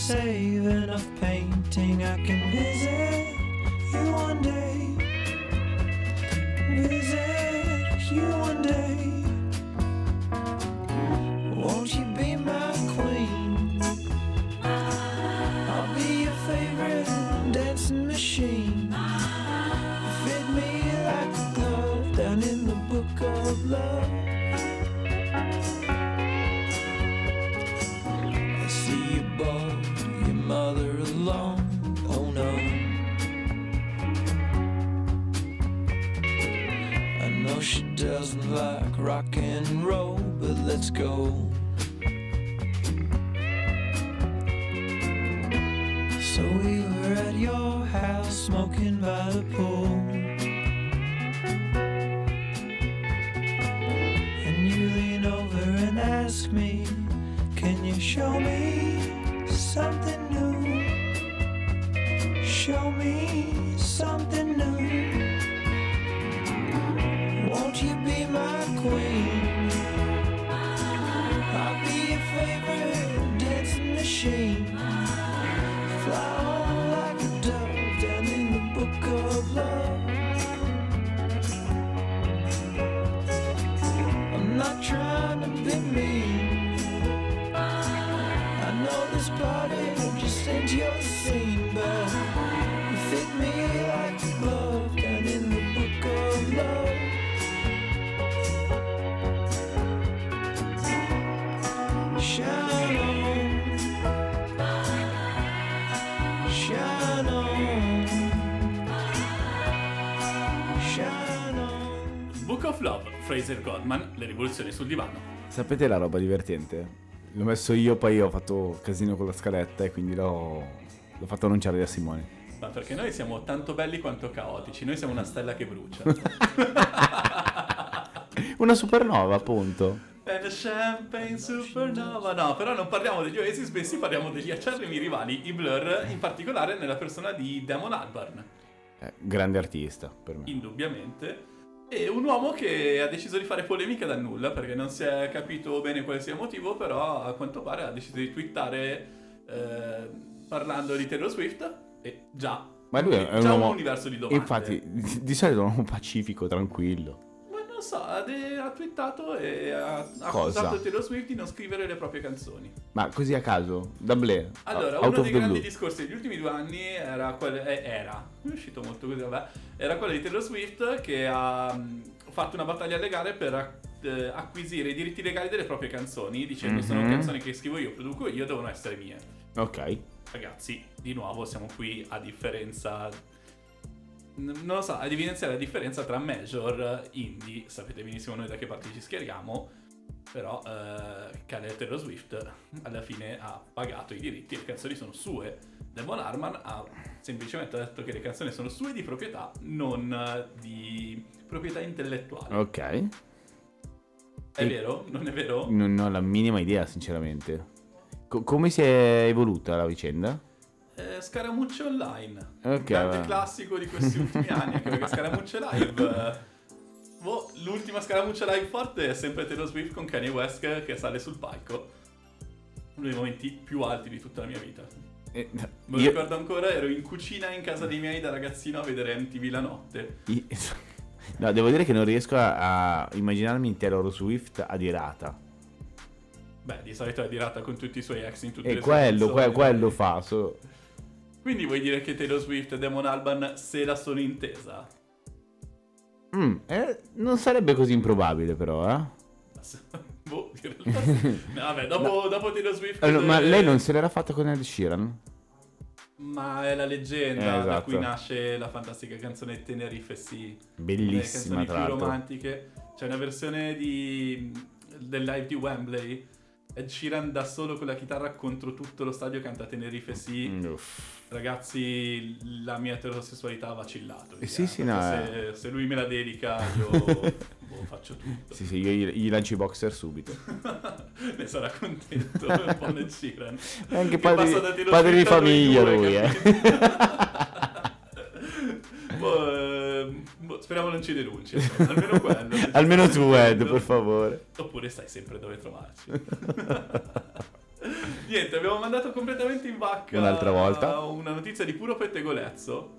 if I know she doesn't like rock and roll, but let's go. So we were at your house smoking by the pool. And you lean over and ask me, Can you show me something new? Show me something new. 回忆 Fraser Godman, Le rivoluzioni sul divano. Sapete la roba divertente? L'ho messo io, poi ho fatto casino con la scaletta e quindi l'ho, l'ho fatto annunciare da Simone. Ma perché noi siamo tanto belli quanto caotici, noi siamo una stella che brucia. Una supernova, appunto. And champagne supernova. No, però non parliamo degli Oasis, bensì parliamo degli acerrimi rivali, i Blur, in particolare nella persona di Damon Albarn, Eh, grande artista per me. indubbiamente. E un uomo che ha deciso di fare polemica dal nulla, perché non si è capito bene quale sia il motivo, però a quanto pare ha deciso di twittare eh, parlando di Taylor Swift. E già, Ma lui è, è un uomo... un universo di domande. Infatti, di, di solito è un uomo pacifico, tranquillo. Non so, ha, de- ha twittato e ha ha Cosa? accusato Taylor Swift di non scrivere le proprie canzoni. Ma così a caso, da Blé, Allora, out uno of dei the grandi blue. discorsi degli ultimi due anni era quello. eh, era. Non è uscito molto così, vabbè. Era quello di Taylor Swift che ha mh, fatto una battaglia legale per eh, acquisire i diritti legali delle proprie canzoni, dicendo sono Mhm. canzoni che scrivo io, produco io, devono essere mie. Ok. Ragazzi, di nuovo siamo qui a differenza. Non lo so, ad evidenziare la differenza tra major, indie, sapete benissimo noi da che parte ci schieriamo, Però eh, cane Taylor Swift alla fine ha pagato i diritti, le canzoni sono sue. Damon Harman ha semplicemente detto che le canzoni sono sue di proprietà, non eh, di proprietà intellettuale. Ok. È vero? Non è vero? Non ho la minima idea, sinceramente. Co- come si è evoluta la vicenda? Eh, Scaramucce Online. Ok, grande va. classico di questi ultimi anni, anche perché Scaramucce Live... eh, boh, l'ultima Scaramuccia Live forte è sempre Taylor Swift con Kanye West che sale sul palco. Uno dei momenti più alti di tutta la mia vita. Eh, Me lo io- ricordo ancora, ero in cucina in casa dei miei da ragazzino a vedere MTV la notte. No, devo dire che non riesco a, a immaginarmi Taylor Swift adirata. Beh, di solito è dirata con tutti i suoi ex in tutte E le sue quello, que- canzoni. quello fa. so- Quindi vuoi dire che Taylor Swift e Damon Alban se la sono intesa? Mm, eh, non sarebbe così improbabile, però, eh? boh. No, Vabbè, dopo, dopo Taylor Swift... Eh, no, ma lei non se l'era fatta con Ed Sheeran? Ma è la leggenda Eh, da esatto. cui nasce la fantastica canzone Tenerife Sì. Bellissima, le canzoni tra più l'altro. romantiche. C'è una versione di, del live di Wembley. Ed Sheeran da solo con la chitarra contro tutto lo stadio canta Tenerife Sì. Mm. Ragazzi, la mia eterosessualità ha vacillato. Eh, sì, eh, sì, no, se, se lui me la dedica, io boh, faccio tutto. Sì, sì, io gli, gli lancio i boxer subito. ne sarà contento po' Ed Sheeran. È anche Che padre, padre di famiglia due, lui, eh. Boh, ehm, boh, speriamo non ci denunci. insomma, Almeno quello. Almeno tu, Ed, per favore. Oppure sai sempre dove trovarci. Niente, abbiamo mandato completamente in vacca Un'altra volta. una notizia di puro pettegolezzo.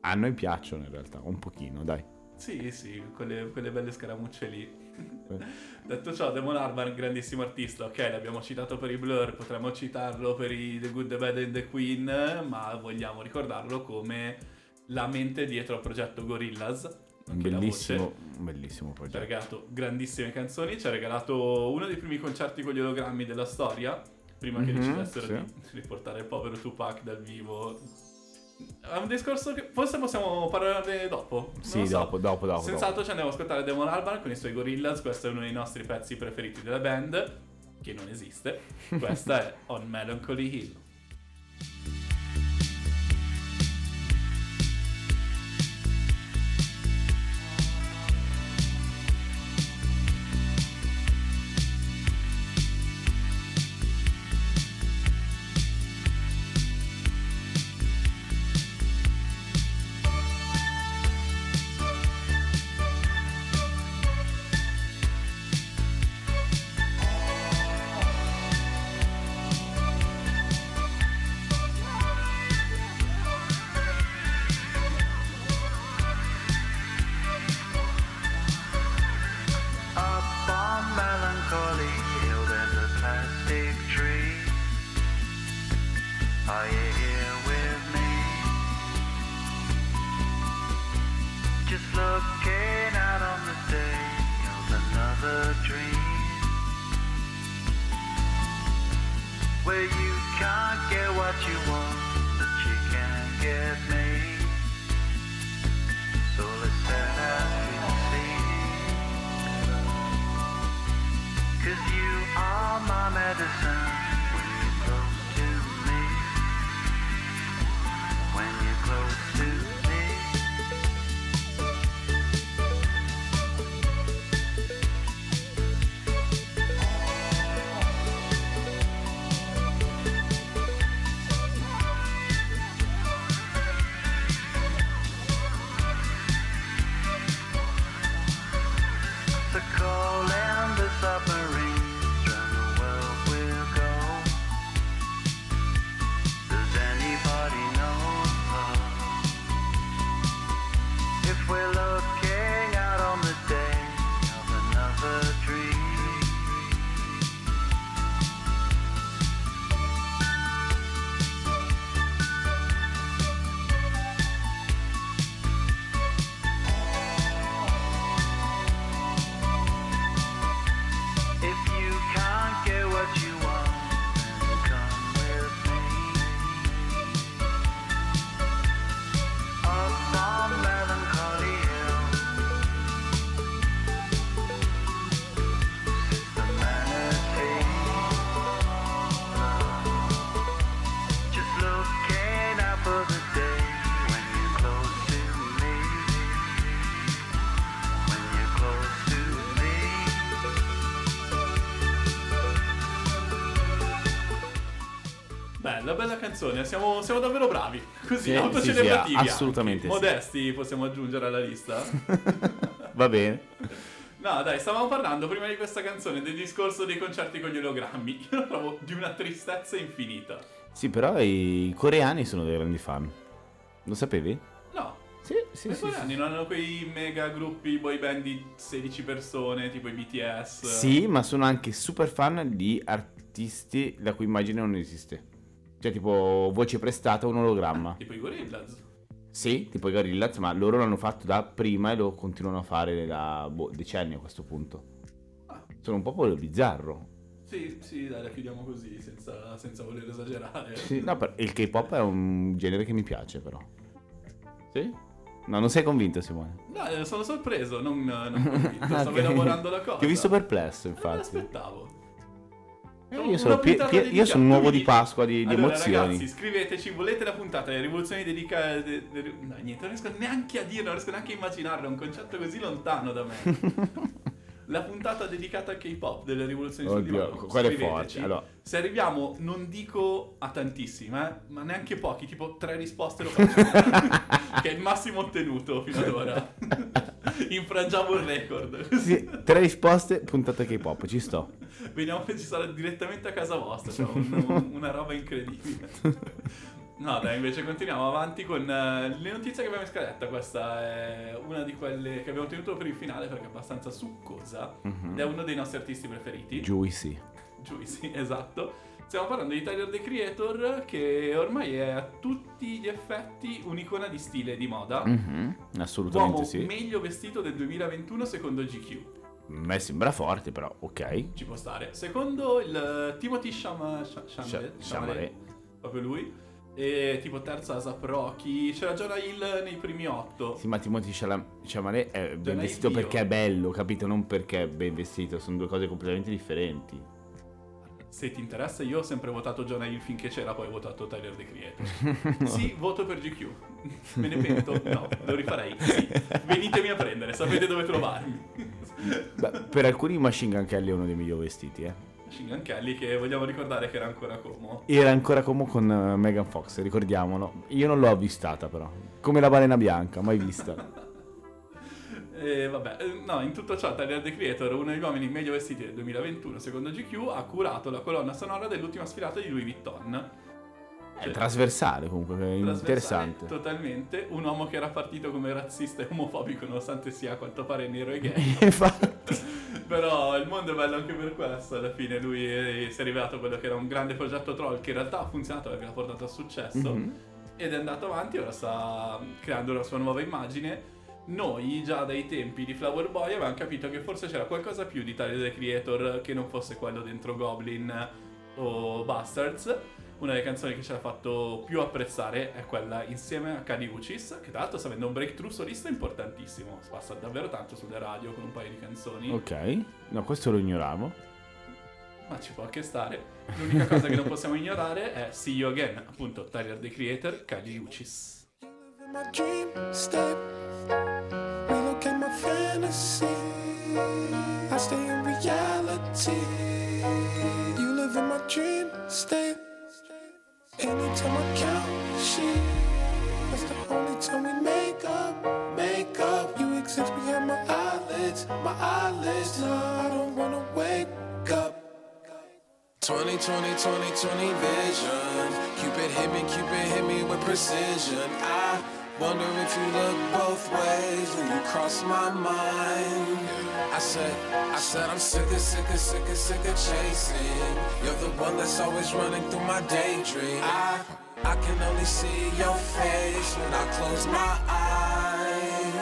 A noi piacciono in realtà, un pochino, dai. Sì, sì, quelle, quelle belle scaramucce lì. Detto ciò, Damon Albarn, grandissimo artista, ok, l'abbiamo citato per i Blur, potremmo citarlo per i The Good, The Bad and The Queen, ma vogliamo ricordarlo come la mente dietro al progetto Gorillaz. Bellissimo, bellissimo Ci ha progetto. regalato grandissime canzoni, ci ha regalato uno dei primi concerti con gli ologrammi della storia, prima che Mhm, decidessero sì. di riportare il povero Tupac dal vivo. È un discorso che forse possiamo parlarne dopo. Sì, so. dopo, dopo, dopo. Senz'altro dopo. ci andiamo a ascoltare Damon Albarn con i suoi Gorillaz, questo è uno dei nostri pezzi preferiti della band, che non esiste. Questa è On Melancholy Hill. Canzone. Siamo, siamo davvero bravi. Così, Sì, autocelebrativi. sì, sì, assolutamente sì. Modesti possiamo aggiungere alla lista. Va bene. No, dai, stavamo parlando prima di questa canzone del discorso dei concerti con gli ologrammi. Io lo trovo di una tristezza infinita. Sì, però i coreani sono dei grandi fan. Lo sapevi? No, Sì, sì, i sì. coreani non hanno quei mega gruppi boy band di 16 persone, tipo i BTS. Sì, ma sono anche super fan di artisti la cui immagine non esiste. Cioè, tipo, voce prestata, un ologramma. Tipo i Gorillaz. Sì, tipo i Gorillaz, ma loro l'hanno fatto da prima e lo continuano a fare da boh, decenni a questo punto. Ah. Sono un popolo bizzarro. Sì, sì, dai, la chiudiamo così, senza, senza voler esagerare. Sì, no, per- il K-pop è un genere che mi piace, però. Sì? No, non sei convinto, Simone? No, eh, sono sorpreso, non, non convinto. Stavo elaborando la cosa. Ti ho visto perplesso, Non me infatti. l'aspettavo. Eh, io, sono puntata pie- io sono un uovo di Pasqua di, di allora, emozioni. ragazzi, scriveteci, volete la puntata delle rivoluzioni dedicate... de- de- no, niente, non riesco neanche a dirlo, non riesco neanche a immaginarlo, è un concetto così lontano da me. la puntata dedicata al K-pop delle rivoluzioni sul Oddio, divano. quella è forte. Allora, Se arriviamo, non dico a tantissime, eh, ma neanche pochi, tipo tre risposte lo facciamo. che è il massimo ottenuto fino ad ora. Infrangiamo il record. sì, tre risposte, puntata K-pop, ci sto. Veniamo a registrare direttamente a casa vostra, cioè un- una roba incredibile. No, dai, invece continuiamo avanti con eh, le notizie che abbiamo in scaletta. Questa è una di quelle che abbiamo tenuto per il finale perché è abbastanza succosa. Mhm. Ed è uno dei nostri artisti preferiti. Juicy. Juicy, esatto. Stiamo parlando di Tyler the Creator, che ormai è a tutti gli effetti un'icona di stile e di moda. Mhm, Assolutamente L'uomo sì. meglio vestito del 2021 secondo GQ. A me sembra forte, però, ok. Ci può stare. Secondo il eh, Timothy Chalamet, Sha- Chalamet. proprio lui. E tipo terza Asap Rocky. C'era Jonah Hill nei primi otto. Sì, ma Timothy Chalam- Chalamet è ben John vestito Dio. perché è bello, capito? Non perché è ben vestito, sono due cose completamente differenti. Se ti interessa, io ho sempre votato Jonah Hill finché c'era, poi ho votato Tyler the Creator. Sì, voto per GQ. Me ne pento? No, lo rifarei. Sì. Venitemi a prendere, sapete dove trovarmi. Beh, per alcuni Machine Gun Kelly è uno dei migliori vestiti, eh. Machine Gun Kelly, che vogliamo ricordare che era ancora como. Era ancora come con eh, Megan Fox, ricordiamolo. Io non l'ho avvistata, però. Come la balena bianca, mai vista. E vabbè, eh, no, in tutto ciò Tyler The Creator, uno degli uomini meglio vestiti del 2021 secondo GQ, ha curato la colonna sonora dell'ultima sfilata di Louis Vuitton. È trasversale comunque, è Trasversale interessante. Totalmente, un uomo che era partito come razzista e omofobico nonostante sia a quanto pare nero e gay. Infatti. Però il mondo è bello anche per questo, alla fine lui eh, si è rivelato quello che era un grande progetto troll che in realtà ha funzionato perché l'ha portato a successo Mhm. ed è andato avanti, ora sta creando la sua nuova immagine. Noi già dai tempi di Flower Boy avevamo capito che forse c'era qualcosa più di Tyler the Creator che non fosse quello dentro Goblin o Bastards. Una delle canzoni che ci ha fatto più apprezzare è quella insieme a Kali Uchis, che tra l'altro sta avendo un breakthrough solista importantissimo. Si passa davvero tanto sulle radio con un paio di canzoni. Ok, no, questo lo ignoravo. Ma ci può anche stare. L'unica cosa che non possiamo ignorare è See You Again, appunto Tyler the Creator, Kali Uchis. in my dream state. Relocate my fantasy. I stay in reality. You live in my dream state. Anytime I count sheep, that's the only time we make up. Make up. You exist behind my eyelids, my eyelids. No, I don't wanna wake up. 20, 20, 20, 20 vision. Cupid hit me, Cupid hit me with precision. I wonder if you look both ways when you cross my mind. I said, I said I'm sick of, sick of, sick of, sick of chasing. You're the one that's always running through my daydream. I, I can only see your face when I close my eyes.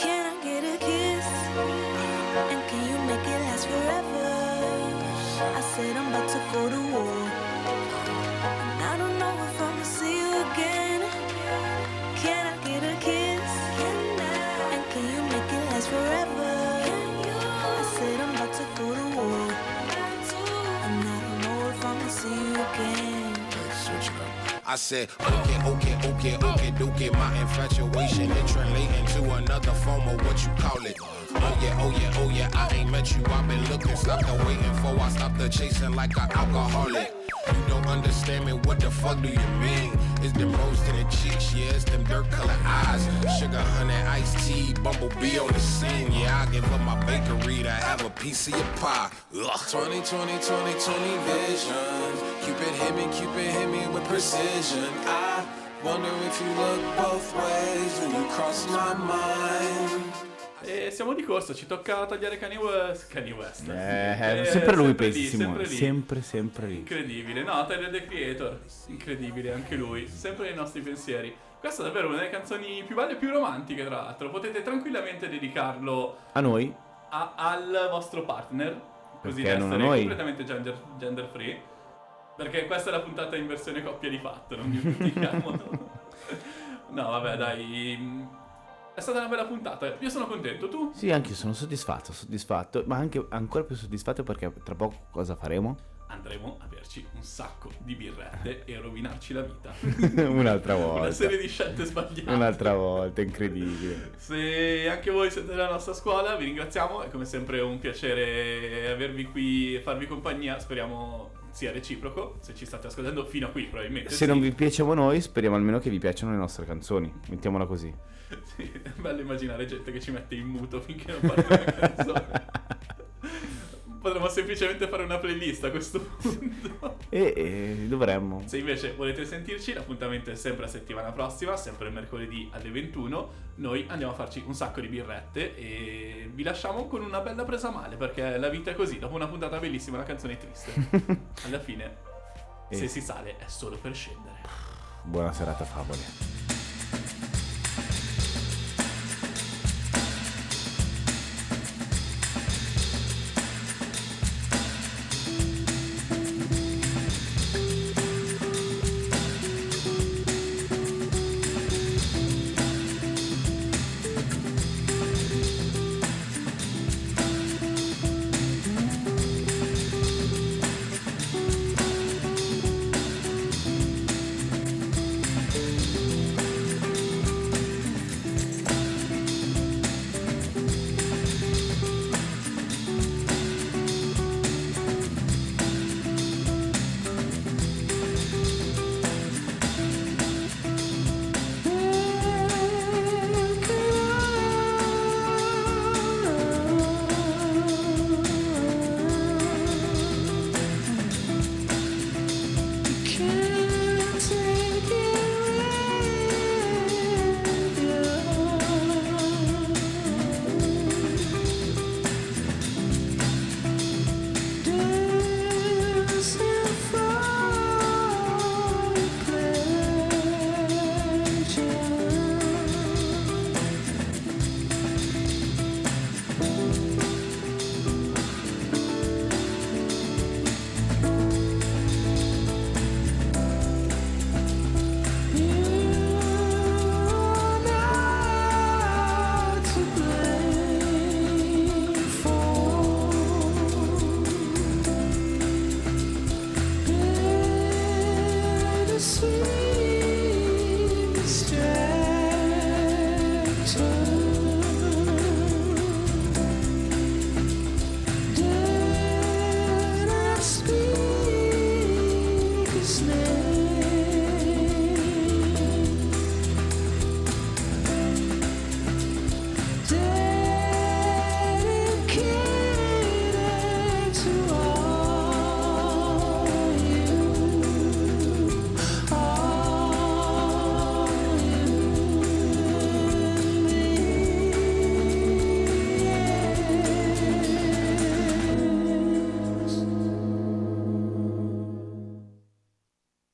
Can I get a kiss? And can you make it last forever? I said I'm about to go to I said, okay, okay, okay, okay, okay. My infatuation it translating to another form of what you call it. Oh yeah, oh yeah, oh yeah. I ain't met you. I've been looking, Stop the waiting for. I stop the chasing like an alcoholic. You don't understand me, what the fuck do you mean? It's them roasted and cheeks, yeah, it's them dirt color eyes. Sugar, honey, iced tea, bumblebee on the scene. Yeah, I give up my bakery to have a piece of your pie. Ugh. 20, 20, 20, 20 vision. Cupid hit me, Cupid hit me with precision. I wonder if you look both ways when you cross my mind. E siamo di corsa, ci tocca tagliare Kanye West. Kanye West. Eh, Eh, sempre lui lì, pensi Simone, sempre lì. sempre sempre lì. Incredibile, no, Tyler the Creator, incredibile anche lui, sempre nei nostri pensieri. Questa è davvero una delle canzoni più belle e più romantiche, tra l'altro. Potete tranquillamente dedicarlo A noi? a- al vostro partner, così Perché da essere noi? completamente gender, gender free. Perché questa è la puntata in versione coppia di fatto, non dimentichiamo. no, vabbè, dai. È stata una bella puntata. Io sono contento, tu? Sì, anche io sono soddisfatto, soddisfatto, ma anche ancora più soddisfatto perché tra poco cosa faremo? Andremo a berci un sacco di birrette e a rovinarci la vita. Un'altra Una volta. serie di scelte sbagliate. Un'altra volta, incredibile. Se anche voi siete della nostra scuola, vi ringraziamo. È come sempre un piacere avervi qui e farvi compagnia. Speriamo sia reciproco. Se ci state ascoltando fino a qui, probabilmente. Se sì. non vi piacciamo noi, speriamo almeno che vi piacciono le nostre canzoni. Mettiamola così. Sì, è bello immaginare gente che ci mette in muto finché non parte la canzone. Potremmo semplicemente fare una playlist a questo punto. E, e dovremmo. Se invece volete sentirci, l'appuntamento è sempre la settimana prossima, sempre mercoledì alle 21. Noi andiamo a farci un sacco di birrette e vi lasciamo con una bella presa male perché la vita è così. Dopo una puntata bellissima, la canzone è triste. Alla fine, se E- si sale è solo per scendere. Buona serata, favole.